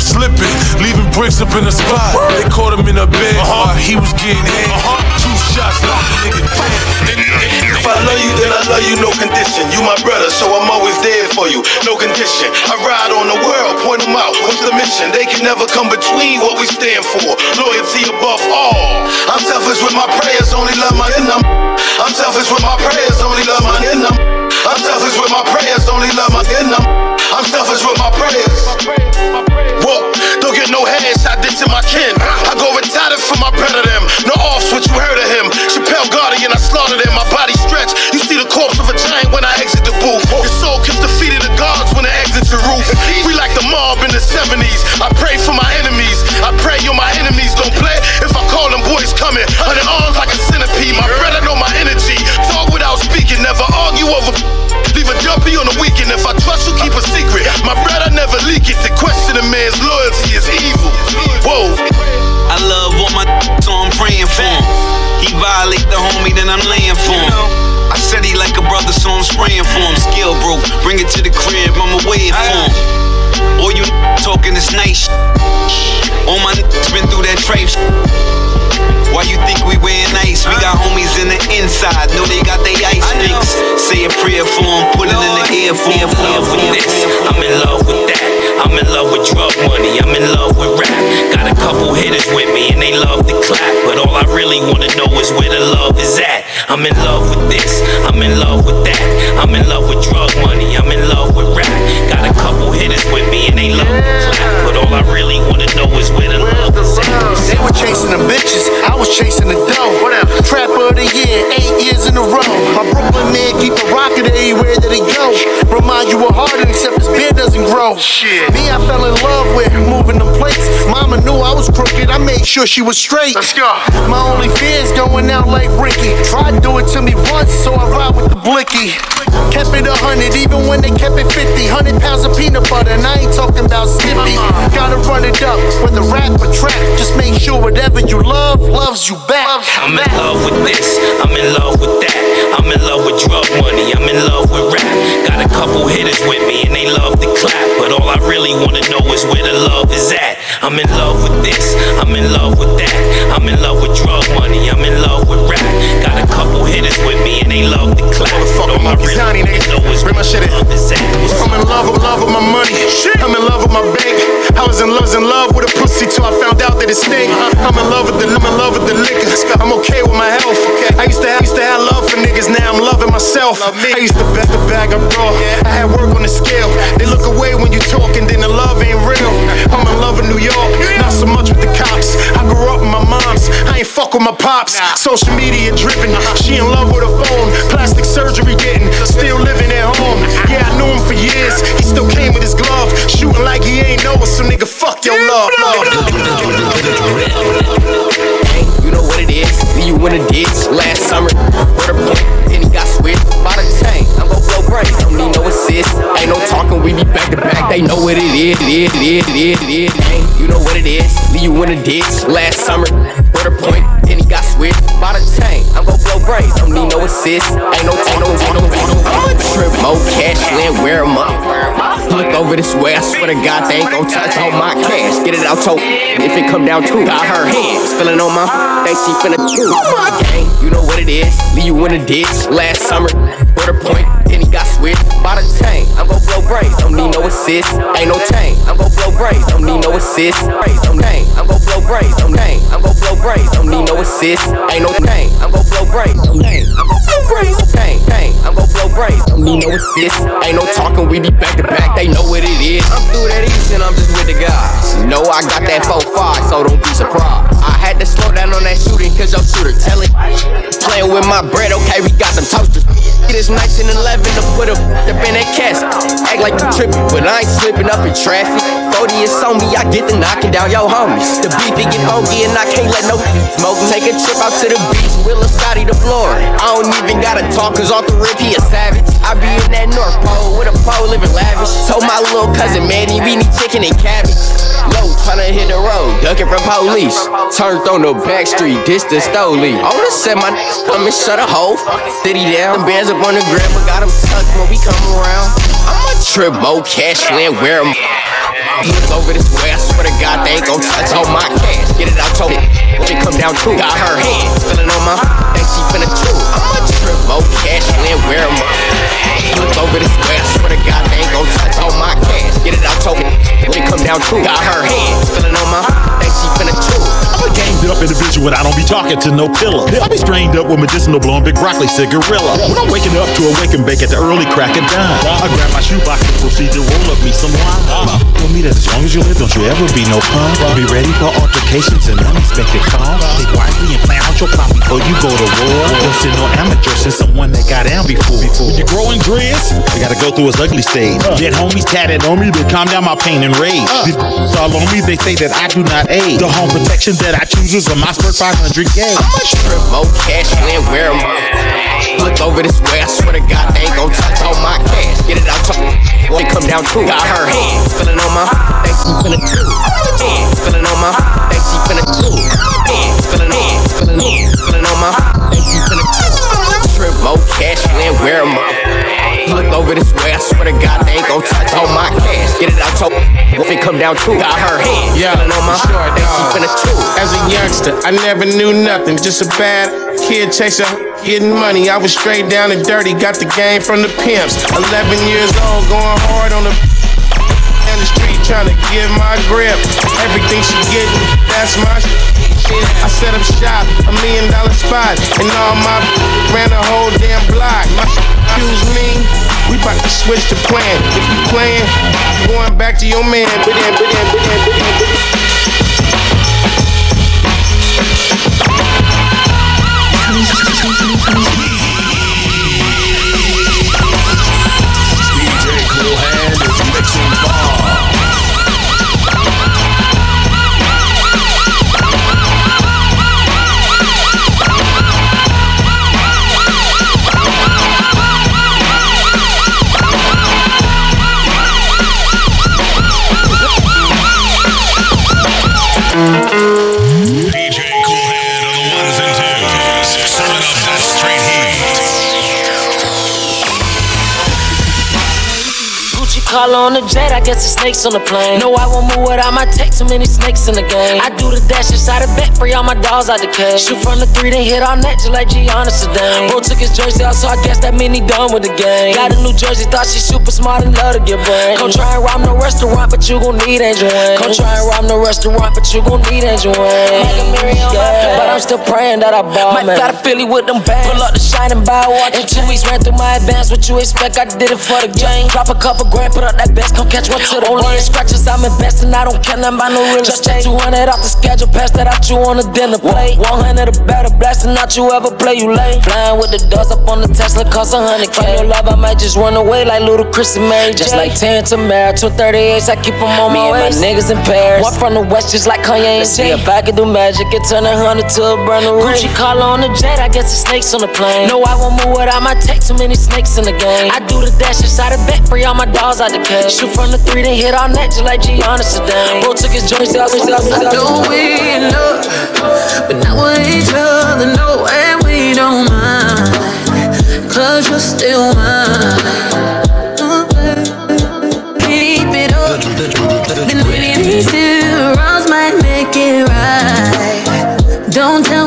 Slipping, leaving bricks up in the spot. They caught him in a bed uh-huh. while he was getting hit. Uh-huh. Two shots, left the nigga dead. If I love you, then I love you, no condition. You my brother, so I'm always there for you, no condition. I ride on the world, point them out, what's the mission? They can never come between what we stand for. Loyalty above all. I'm selfish with my prayers, only love my in them. I'm selfish with my prayers, only love my in them. I'm selfish with my prayers, only love my them. I'm selfish with my prayers. Whoa, don't get no headshot, this in my kin. I go retarded for my brother them. No offs, what you heard of him. Chappelle Guardian, I slaughtered him. My body stretched. You see the corpse of a giant when I exit the booth. Your soul the feet the gods when it exits your roof. We like the mob in the 70s. I pray for my enemies. I pray you're my enemies. Don't play if I call them boys coming. Under arms like Argue over. Leave a dumpy on the weekend. If I trust you, keep a secret. My brother never leak it. To question a man's loyalty is evil. Whoa. I love all my (laughs) so I'm praying for him. He violate the homie, then I'm laying for him. I said he like a brother, so I'm spraying for him. Skill broke, bring it to the crib, I'ma wait for him. All you (laughs) talking this nice. All my niggas been through that trap trade. Why you think we wearing ice? We got homies in the inside, know they got they ice mix. Say a prayer for them, put it in the air for them. I'm in love with that. I'm in love with drug money. I'm in love with rap. Got a couple hitters with me and they love to clap. But all I really wanna know is where the love is at. I'm in love with this. I'm in love with that. I'm in love with drug money. I'm in love with rap. Got a couple hitters with me and they love to clap. But all I really wanna know is where the love is at. They were chasing the bitches, I was chasing the dough. Trapper of the year, eight years in a row. My Brooklyn man keep a rocket everywhere that he go. Remind you of Harden, except his beard Oh, doesn't. Me, I fell in love with moving them plates. Mama knew I was crooked, I made sure she was straight. Let's go. My only fear is going out like Ricky. Tried to do it to me once, so I ride with the blicky. Kept it a hundred, even when they kept it 50. Hundred pounds of peanut butter, and I ain't talking about Skippy. Gotta run it up, whether rap or trap. Just make sure whatever you love, loves you back. I'm in love with this, I'm in love with that. I'm in love with drug money, I'm in love with rap. Got a couple hitters with me and they love to clap. But all I really wanna know is where the love is at. I'm in love with this, I'm in love with that. I'm in love with drug money, I'm in love with rap. Got a couple hitters with me and they love to clap. But all I really wanna know is shit where the love is at. I'm in love, I'm love with my money. I'm in love with my bank. I was in love, in love with a pussy till I found out that it stink. I'm in love with the, I'm in love with the liquor. I'm okay with my health. I used to have, used to have love for niggas, now I'm loving myself. I used to bet the bag of raw. I had work on the scale. They look away when you talk, and then the love ain't real. I'm in love with New York, not so much with the cops. I grew up with my moms. I ain't fuck with my pops. Social media driven. Uh-huh. She in love with a phone. Plastic surgery getting. Still living at home. Uh-huh. Yeah, I knew him for years. He still came with his glove. Shooting like he ain't know us. So nigga, fuck your love. You know what it is, leave you in a ditch last summer. Word of point, then he got switched by the chain. I'm gon' blow brains, don't need no assist. Ain't no talking, we be back to back. They know what it is, it is, it is, it is, it is. You know what it is, leave you in a ditch last summer. Word of point, then he got switched by the chain. I'm gon' blow brains, don't need no assist. Ain't no talking, no talking, no talking. I'm a trip, more cash, land, wear 'em up. Look over this way, I swear to God, they ain't gon' touch on my cash. Get it out, toe. If it come down to, got her hands feeling on my, think she finna do. Gang, you know what it is, leave you in a ditch last summer. Of point, then he got switched by the chain. I'm gon' blow brains, don't need no assist. Ain't no chain, I'm gon' blow brains, don't need no assist. Brains, don't name, I'm gon' blow brains, don't name. I'm gon' blow brains, don't need no assist. Ain't no name, I'm gon' blow brains, don't name. I'm gon' blow brains, bang, bang. I'm gon' blow brains, don't need no assist. Ain't no talking, we be back to back, they know what it is. I'm through that east and I'm just with the guys. Know I got that 4-5, so don't be surprised. I had to slow down on that shooting, cause your shooter telling. Playing with my bread, okay, we got them toasters. It is nice and 11 to put up up in that casket. Act like you tripping, but I ain't slipping up in traffic. 40 is on me, I get the knocking down your homies. The beef it get bogey and I can't let no smoke. Take a trip out to the beach, Will and Scotty the floor. I don't even gotta talk, cause off the rip he a savage. I be in that North Pole with a pole living lavish. Told my little cousin Manny we need chicken and cabbage. Low, tryna hit the road, ducking from police. Turned on the back street, distance stoley. Oh, I wanna set my come and shut a whole city down. The bands up on the grab, but got them tucked when we come around. I'ma trip, more cash, land, wear 'em. Look over this way, I swear to God, they ain't gon' touch all my cash. Get it out, toe. When it come down to, got her hands feeling on my, think she finna chew. I'm a trip, more cash, land, wear 'em. Look over this way, I swear to God, they ain't gon' touch all my cash. Get it out, toe. When it come down to, got her hands feeling on my, think she finna chew. I'm a gamed up individual, I don't be talking to no pillow. I be strained up with medicinal blowing big broccoli cigarilla. When I'm waking up to a wake and bake at the early crack of dawn, I grab my shoebox and proceed to roll up me some wine. Tell me that as long as you live, don't you ever be no punk. Be ready for altercations and unexpected calls. Think wisely and plan out your plot before you go to war. Don't send no amateur, send someone that got down before. When you're growing dreads, you gotta go through his ugly stage. Get homies tatted on me to calm down my pain and rage. These all on me, they say that I do not aid. The home protection that I choose is a Mossberg 500 gauge. I'm a trip, more cash, land, wear 'em. Look over this way, I swear to God, they ain't gon' touch all my cash. Get it out, toe. When it come down to, got her hands feeling on my, think she finna. Hands feeling on my, think she finna chew. Hands feeling on, feeling on, on my, think she finna. Trip, more cash, land, wear 'em. Look over this way, I swear to God, they ain't gon' touch on my cash. Get it out, toe. When it come down to, got her hands Yeah, on my, think she finna chew. As a youngster, I never knew nothing, just a bad kid chasing getting money. I was straight down and dirty, got the game from the pimps. 11 years old, going hard on the in the street trying to get my grip. Everything she getting, that's my shit. I set up shop, a million dollar spot, and all my ran a whole damn block. My excuse me, we about to switch the plan. If you playing, going back to your man. But then, but then, but then, but then, but then. DJ Koolhand is mixing bomb. The jet, I guess the snakes on the plane. No, I won't move without my tech, too many snakes in the game. I do the dash inside the back, free all my dogs out the cage. Shoot from the three, then hit all net, just like Giannis Sedan. Bro took his jersey out, so I guess that mean he done with the game. Got a new jersey, thought she super smart and love to get brain. Come try and rob no restaurant, but you gon' need Angel Wayne. Come try and rob no restaurant, but you gon' need Angel Wayne. Yeah, but I'm still praying that I ball, Might man. got a Philly with them bands. Pull up the shining bow, watch In two weeks, ran through my advance. What you expect? I did it for the game. Drop a couple grand, put up that best, come catch one to the Only scratches, I'm investing. I don't care nothing about no real Just estate. 200 off the schedule, pass that out you on the dinner plate. 100 a better, blasting out you ever play, you late. Flying with the doors up on the Tesla, cost a hundred K. From your love, I might just run away like little Chris and Mary Just like 10 to Mary, 238, I keep them on Me my niggas in Paris. One from the west, just like Kanye and See if I could do magic, it turn a hundred to a brand new. Gucci collar on the jet, I guess the snakes on the plane. No, I won't move without my tech, too many snakes in the game. I do the dash inside the back, free all my dogs out the cage. Shoot from the three, then hit all net, just like. Bro took his jersey out, his out, I know we in love, but not with each other, no, and we don't mind. Cause you're still mine. Keep it up. Then winning these two rounds might make it right. Don't tell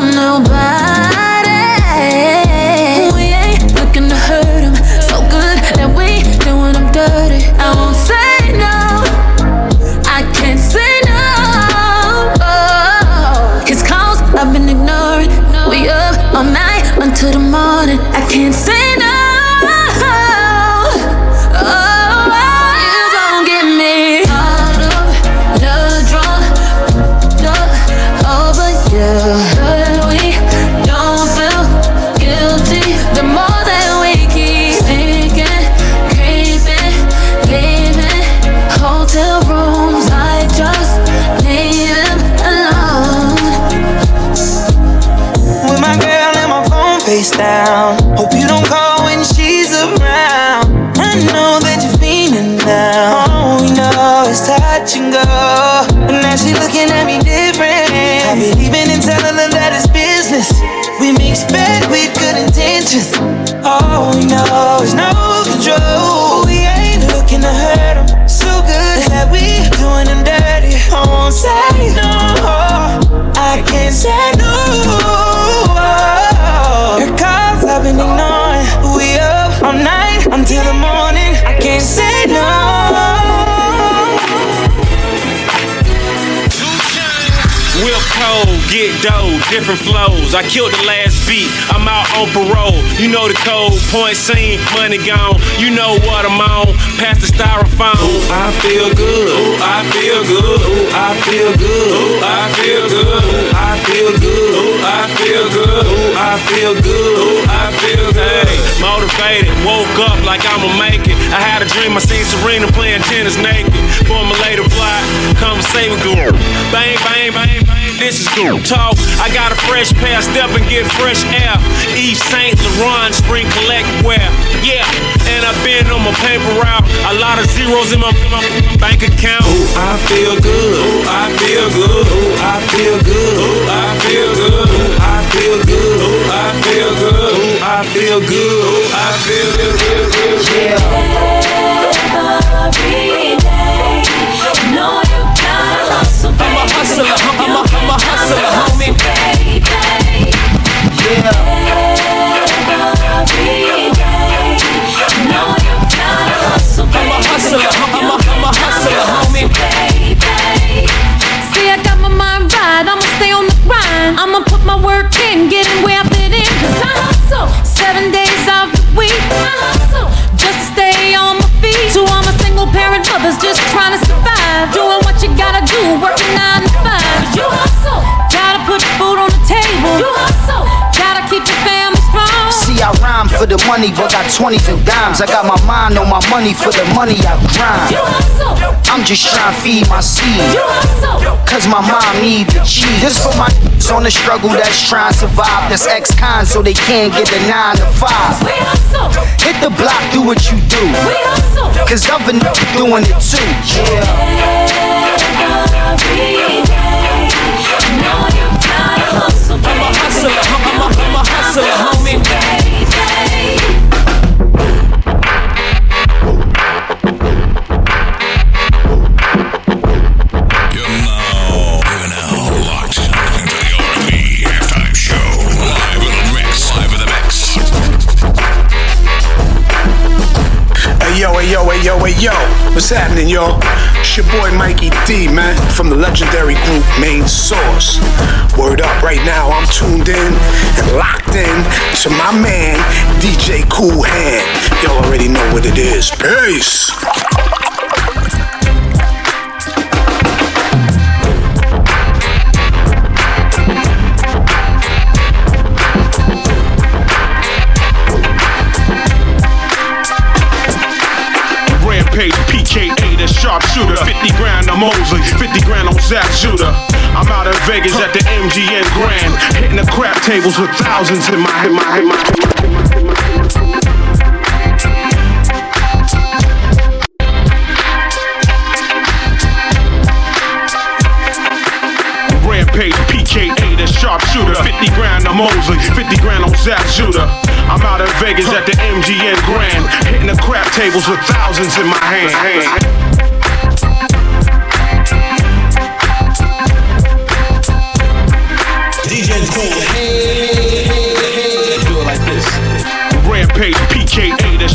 different flows. I killed the last beat, I'm out on parole. You know the code, point scene, money gone. You know what I'm on, past the styrofoam. Ooh, I feel good, ooh, I feel good, ooh, I feel good, ooh, I feel good, ooh, I feel good, ooh, I feel good, ooh, I feel good, ooh, I feel good. Motivated, woke up like I'ma make it. I had a dream, I seen Serena playing tennis naked. Formulated plot, conversate with guru. Bang, bang, bang, bang, this is good. Talk, I got a fresh pair, step and get fresh air. Yves Saint Laurent, spring collect wear. Yeah, and I've been on my paper route. A lot of zeros in my, my bank account. Ooh, I feel good. Ooh, I feel good. Ooh, I feel good. Ooh, I feel good. Ooh, I feel good. Ooh, I feel good. Ooh, I feel good. I feel good. Yeah. For the money, but got 20s and dimes. I got my mind on my money for the money I grind. I'm just trying to feed my seed. Cause my mom need the cheese. This for my on the struggle that's trying to survive. That's ex-con so they can't get a 9 to 5. Hit the block, do what you do. Cause other niggas doing it too. Yeah. I'm a hustler, I'm a, I'm a hustler, homie. Yo, hey yo. What's happening, y'all? It's your boy Mikey D, man, from the legendary group Main Source. Word up, right now I'm tuned in and locked in to my man, DJ Koolhand. Y'all already know what it is. Peace. Sharpshooter. 50 grand on Mosley, 50 grand on Zab Judah. I'm out in Vegas at the MGM Grand, hitting the crap tables with thousands in my, in my, in my. Rampage, PKA, the sharpshooter. 50 grand on Mosley, 50 grand on Zab Judah. I'm out in Vegas at the MGM Grand, hitting the crap tables with thousands in my hand. Rampage, PKA, the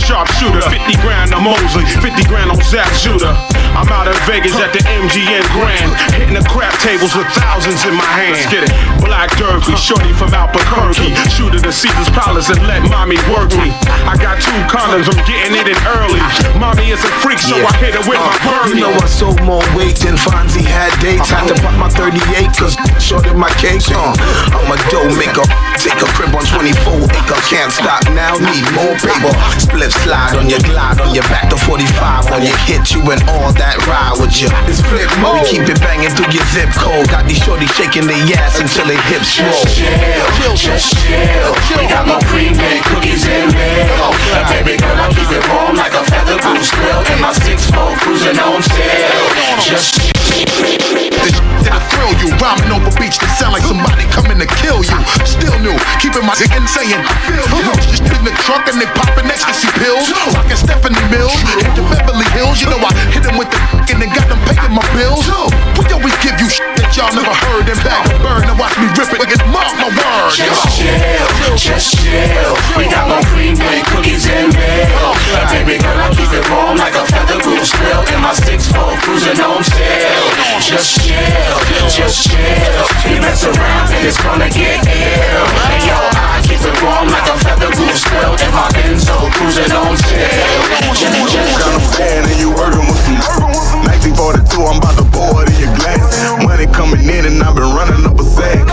sharpshooter. 50 grand on Mosley, 50 grand on Zab Judah. I'm out in Vegas at the MGM Grand, hitting the crap tables with thousands in my hand. Let's get it. Black Derby, shorty from Albuquerque. Shooter to Caesar's Palace and let mommy work me. I got two condoms, I'm getting it in early. Mommy is a freak, so I hit her with my Bernie. You know I sold more weight than Fonzie had dates. Had to pop my 38 cause shorted my cake. Uh, I'm a dough maker. Take a crib on 24 acre. Can't stop now, need more paper. Split slide on your glide, on your back to 45. On your hit you and all that ride with you. It's flip mode. We keep it banging through your zip code. Got these shorties shaking their ass until they hips roll. Just chill, just chill. We got more pre-made cookies and milk. And baby girl, I keep it warm like a feather goose grill. And my six four cruising on tail. Just This that'll thrill you. Rhyming over beats that sound like somebody coming to kill you. Still new, keeping my dick and saying, I feel you. Just in the trunk and they popping ecstasy pills. Rockin' Stephanie Mills, hit the Beverly Hills. You know I hit them with the and they got them paying my bills. Y'all never heard and bag a bird and watch me rip it. Niggas, mark my words. Just chill, just chill. We got more pre-made cookies and milk. Baby girl, I keep it warm like a feather goose grill. And my six four cruising on tail. Just chill, just chill. You mess around and it's gonna get ill. And yo, I keep it warm like a feather goose grill. And my Benzo cruising on tail. Just, just, Got a pan and you working with some 1942, I'm about to pour it in your glass. Money coming in and I've been running up a sack.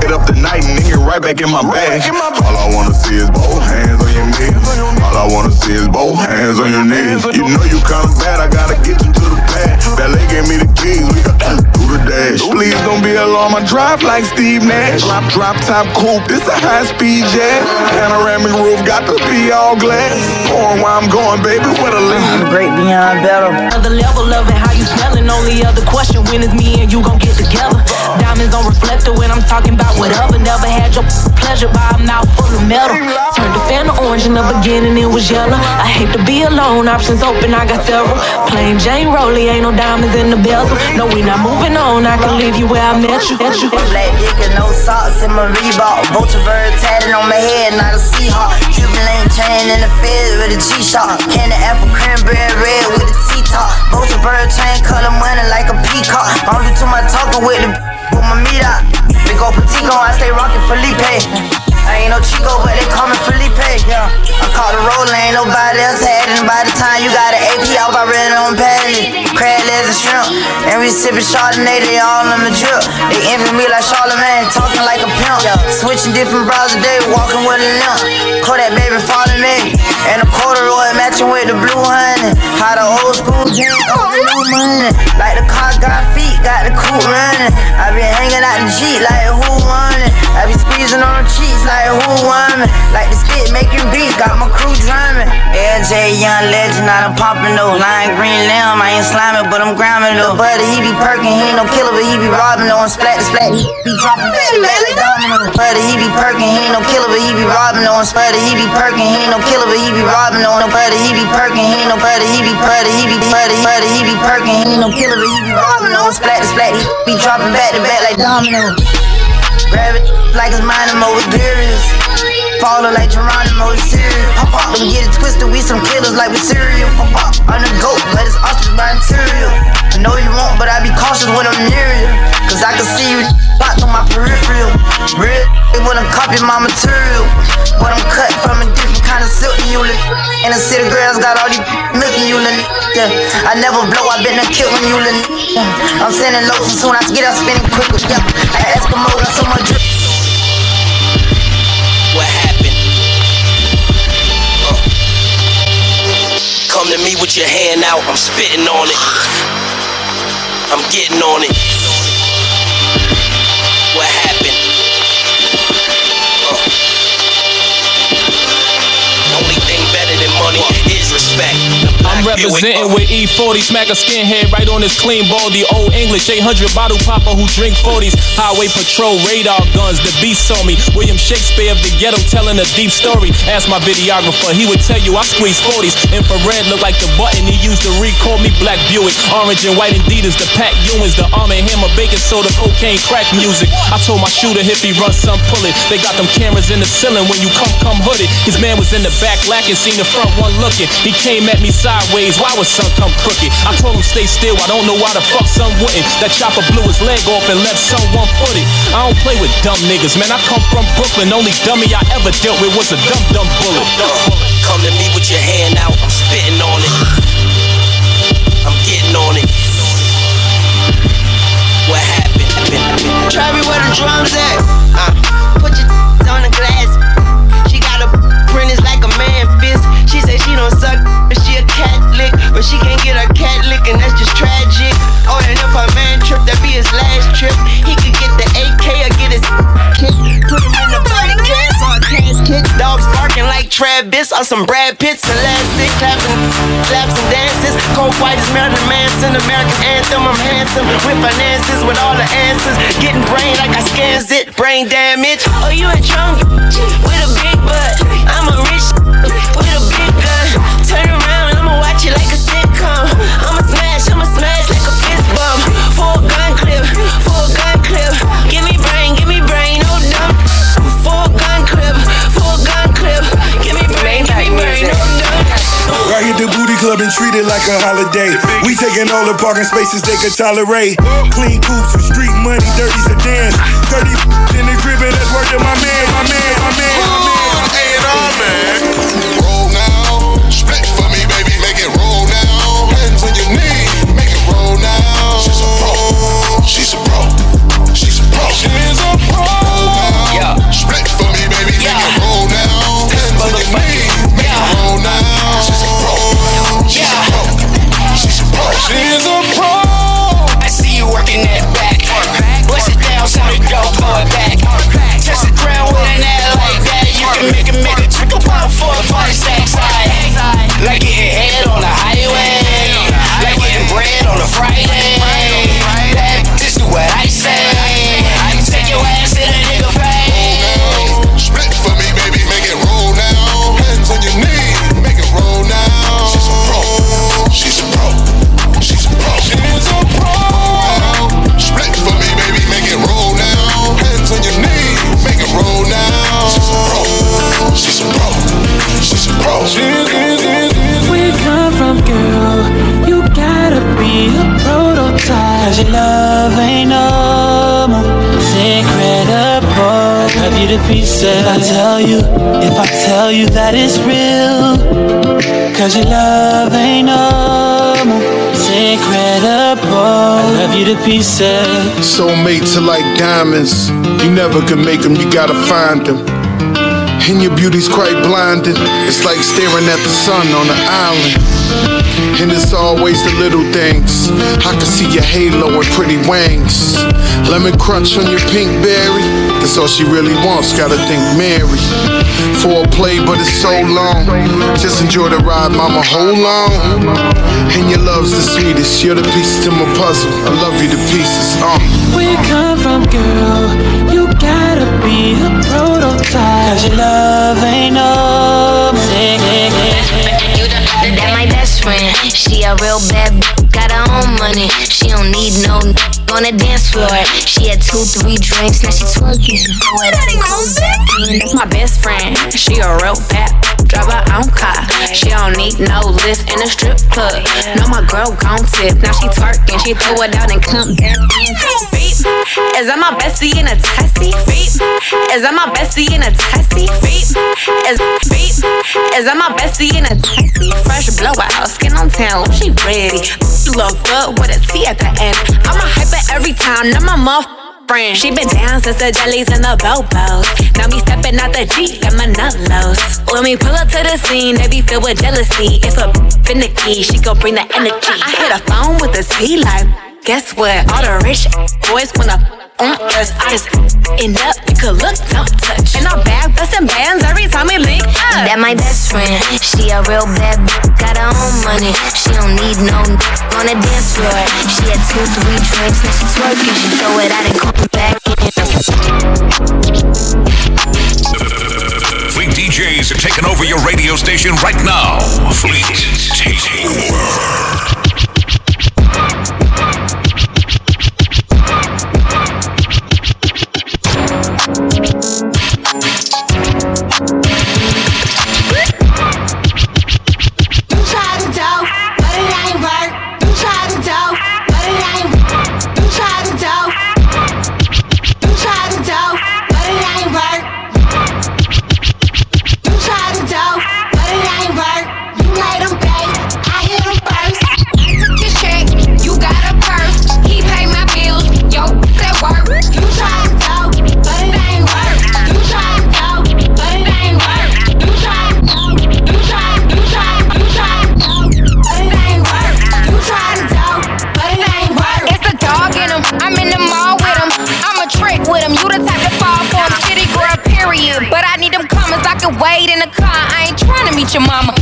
Get up the night and then get right back in my bag. All I wanna see is both hands on your knees. All I wanna see is both hands on your knees. You know you kinda bad, I gotta get you to the pad. Ballet gave me the keys, we got do the dash. Please don't be alarmed, I drive like Steve Nash. Drop, drop top coupe, this a high speed jet. Panoramic roof, got to be all glass. Pouring where I'm going, baby, where the lean. Great beyond better. Another level of it, how you smelling? Only other question, when is me and you gon' get together? Diamonds on reflector when I'm talking about whatever. Never had your pleasure, but I'm now full of metal. Turned the fan to orange in the beginning, it was yellow. I hate to be alone, options open, I got several. Plain Jane Ain't no diamonds in the bezel. No, we not moving on, I can leave you where I met you. Met you. Black dick and no socks in my Reebok. Vulture bird tatted on my head, not a Seahawk. Cuban lane chain in the fed with a G-Shock. Candy apple cranberry red with a T-top. Vulture bird chain color money like a peacock. Do too much talking with the with my meat out. Big old Patico, I stay rockin' Felipe. I ain't no Chico, but they call me Felipe. Yeah. I caught the roll, ain't nobody else had it. By the time you got an AP off, I really on patty. Crab legs and shrimp. And we sippin' Chardonnay, they all on the drip. They envy me like Charlemagne, talking like a pimp. Switching different bras a day, walking with a limp. Call that baby falling me. And a corduroy matching with the blue honey. How the old school drink on the new money. Like the car got feet, got the coupe running. I be hanging out the Jeep like who won? I be squeezing on cheeks like who me? Like the spit making beats, got my crew drumming. LJ, young legend, I done popping those. Lime green limb, I ain't slimy, but I'm gramming though. Buddy, he be perking, he ain't no killer, but he be robbing though. And splat to splat, he be dropping back like domino. Buddy, he be perking, he ain't no killer, but he be robbing though. And splat, he be perking, he ain't no killer, but he be robbing though. Buddy he be perking, he ain't no buddy, he be buddy, he be buddy, buddy, he be perking, he ain't no killer, but he be robbing though. Splat to splat, he be dropping back to back like domino. Grab it like it's mine, I'm over Falling like Geronimo, it's serious. Pop up, don't get it twisted, we some killers like we cereal. Pop up, on the goat, but it's ostrich by interior. I know you won't, but I be cautious when I'm near you. Cause I can see you blocked on my peripheral. Real, they wanna copy my material. But I'm cut from a different kind of silk unit. And the city girls got all these milking you, yeah. I never blow, I been a kill when you, yeah. I'm sending lows and soon I get out spinning quick with, yeah. Like Eskimo, got so much drip. What happened uh, come to me with your hand out, I'm spitting on it. I'm getting on it. Money is respect. I'm representing with E40, smack a skinhead right on his clean baldy. Old English 800 bottle popper who drink 40s. Highway patrol radar guns, the beast on me. William Shakespeare of the ghetto telling a deep story. Ask my videographer, he would tell you I squeeze 40s. Infrared look like the button he used to recall me. Black Buick, orange and white Adidas, the Pat Ewings, the Arm and Hammer, bacon soda, cocaine, crack music. I told my shooter if he runs some, pull it. They got them cameras in the ceiling when you come, come hooded. His man was in the back lacking, seen the front one looking. He came at me side sideways. Why would son come crooked? I told him stay still. I don't know why the fuck some wouldn't. That chopper blew his leg off and left son one footed. I don't play with dumb niggas, man. I come from Brooklyn. Only dummy I ever dealt with was a dumb dumb bullet. Come to me with your hand out. I'm spitting on it. I'm getting on it. What happened? Try me where the drums at. Uh, put your on the glass. She got a print is like a man fist. She say she don't suck, lick. But she can't get her cat lick, and that's just tragic. Oh, and if her man trip, that be his last trip. He could get the AK or get his kick. Put him in the body cast or a casket. Dogs barking like Travis or some Brad Pitts and last six clapping, slaps and dances. Cold white is Marilyn Manson, American anthem. I'm handsome with finances, with all the answers. Getting brain like I scans it, brain damage. Oh, you a drunk with a big butt. I'm a rich Right here, the booty club and treat it like a holiday. We taking all the parking spaces they could tolerate. Clean coops with street money, dirty sedans. 30 in the crib and that's worth man, my man, my man, you, if I tell you that it's real, cause your love ain't normal, it's incredible. I love you to pieces. Soulmates are like diamonds. You never can make them, you gotta find them. And your beauty's quite blinding. It's like staring at the sun on the island. And it's always the little things. I can see your halo and pretty wings. Lemon crunch on your pink berry. That's all she really wants. Gotta think Mary. For a play, but it's so long. Just enjoy the ride, mama. Hold on. And your love's the sweetest. You're the piece to my puzzle. I love you to pieces. Uh. Where you come from, girl? You gotta be a prototype. Cause your love ain't no That my best friend. She a real bad b- got her own money. She don't need no n- on the dance floor. She had two, three drinks, now she twerking. She throw it out and come back in. That's my best friend. She a real bad. Drive her own car. She don't need no lift in a strip club. No, my girl gon' tip. Now she twerking. She throw it out and come back in. Feet. Is that my bestie in a testy? Feet. Is that my bestie in a testy? Feet. Is feet. Is that my bestie in a testy? Fresh blowout, skin on town. She ready. Look good with a T at the end. I'm a hyper every time. Now my muff friend. She been down since the jellies and the bobos. Now me stepping out the Jeep, got my nullos. When we pull up to the scene, they be filled with jealousy. If a finicky, she gon' bring the energy. I hit a phone with a T like, guess what? All the rich boys wanna on us. I just end up, you could look, don't touch. And I'm back busting bands every time we link up. That my best friend. She a real bad b- got her own money. She don't need no n- on the dance floor. She had two, three drinks, now she twerking. She throw it out and come back in. Fleet DJs are taking over your radio station right now. Fleet, take over. Ain't trying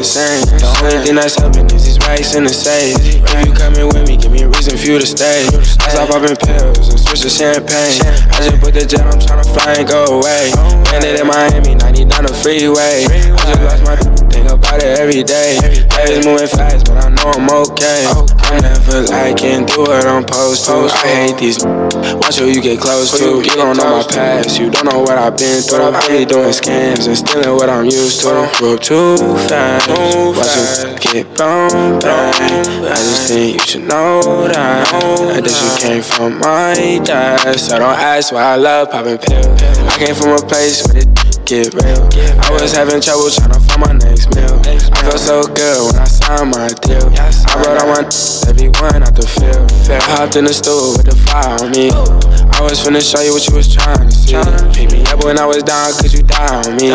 going insane. The only thing that's helping is these racks in the safe. If you coming with me, give me a reason for you to stay. I stop popping pills and switch champagne. I just put the jet, I'm tryna fly and go away. Landed in Miami, 90 down the freeway. I just lost my think about it every day. Is moving fast, but I know I'm okay. I'm never liking, do what I'm supposed to. I hate these. Watch who you get close to. You don't know my past, you don't know what I've been through. I be doing scams and stealing what I'm used to. Up too fast, watch you get blown back. I just think you should know that. That you came from my dad. So don't ask why I love popping pills. I came from a place where it get real. I was having trouble trying to find my next meal. I felt so good when I signed my deal. I brought all my everyone out the field. Fell hopped in the stool with the fire on me. I was finna show you what you was trying to see. Pick me up when I was down, cause you died on me.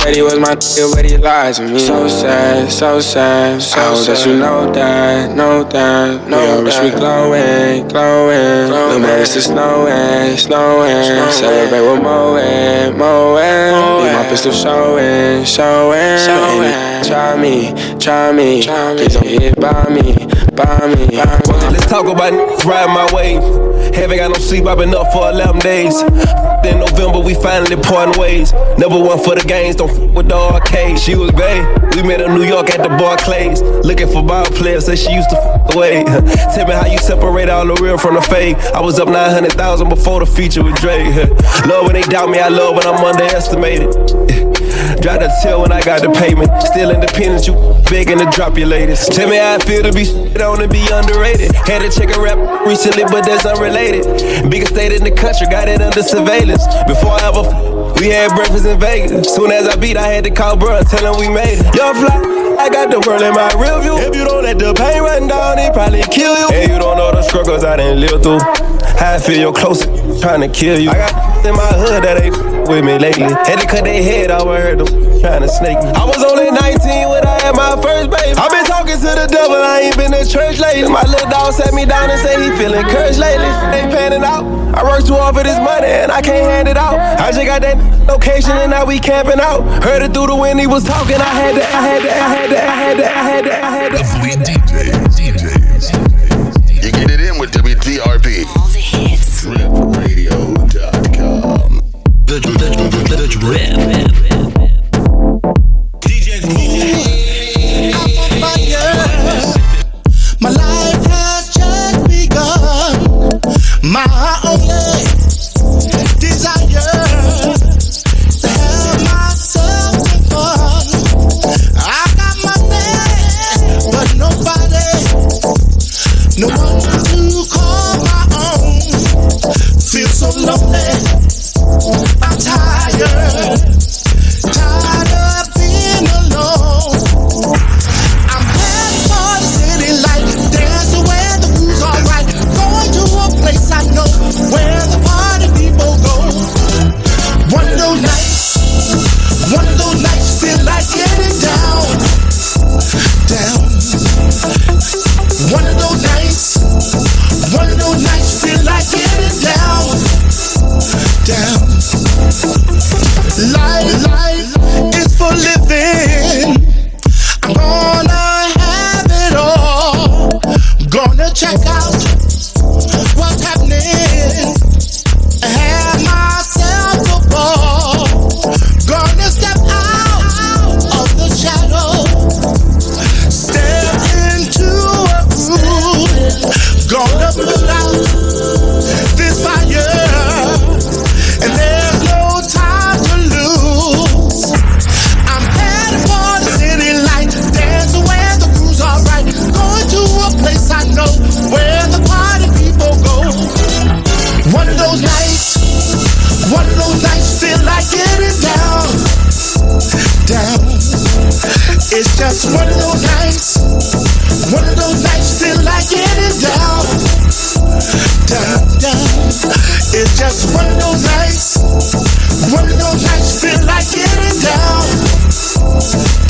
Said he was my nigga, but he lied to me. So sad, so sad. So sad. I hope that you know that, know that. No, wish we glowing, glowing. The man, it's snowing, snowing. Celebrate with Moet, Moet. Leave my pistol showing, showing. And try me, try me. Please don't get by me, me. Let's talk about niggas riding my way. Haven't got no sleep, I've been up for 11 days. In November, we finally parting ways. Never one for the games, don't f with the arcade. She was bae. We met in New York at the Barclays. Looking for ball players, said she used to f away. (laughs) Tell me how you separate all the real from the fake. I was up 900,000 before the feature with Drake. (laughs) Love when they doubt me, I love when I'm underestimated. Try to tell when I got the payment. Still independent, you begging to drop your latest. Tell me how I feel to be shit on and be underrated. Had to check a rap recently, but that's unrelated. Biggest state in the country, got it under surveillance. Before I ever f- we had breakfast in Vegas. Soon as I beat, I had to call bruh, tell him we made it. Young fly, I got the world in my rear view. If you don't let the pain run down, it probably kill you. And you don't know the struggles I didn't live through. How I feel your close, trying to kill you. I got in my hood that ain't with me lately. Had to cut their head off, I heard them trying to snake me. I was only 19 when I had my first baby. i been talking to the devil, I ain't been to church lately. My little dog sat me down and said he feeling cursed lately. Ain't panning out. I work too hard for this money and I can't hand it out. I just got that location and now we camping out. Heard it through the wind, he was talking. I had to, I had to, I had to, I had to, I had to, I had to. The Fleet DJs, DJs. You get it in with WDRP. All the hits. The Drip. My life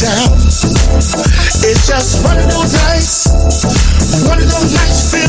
down. It's just one of those nights, one of those nights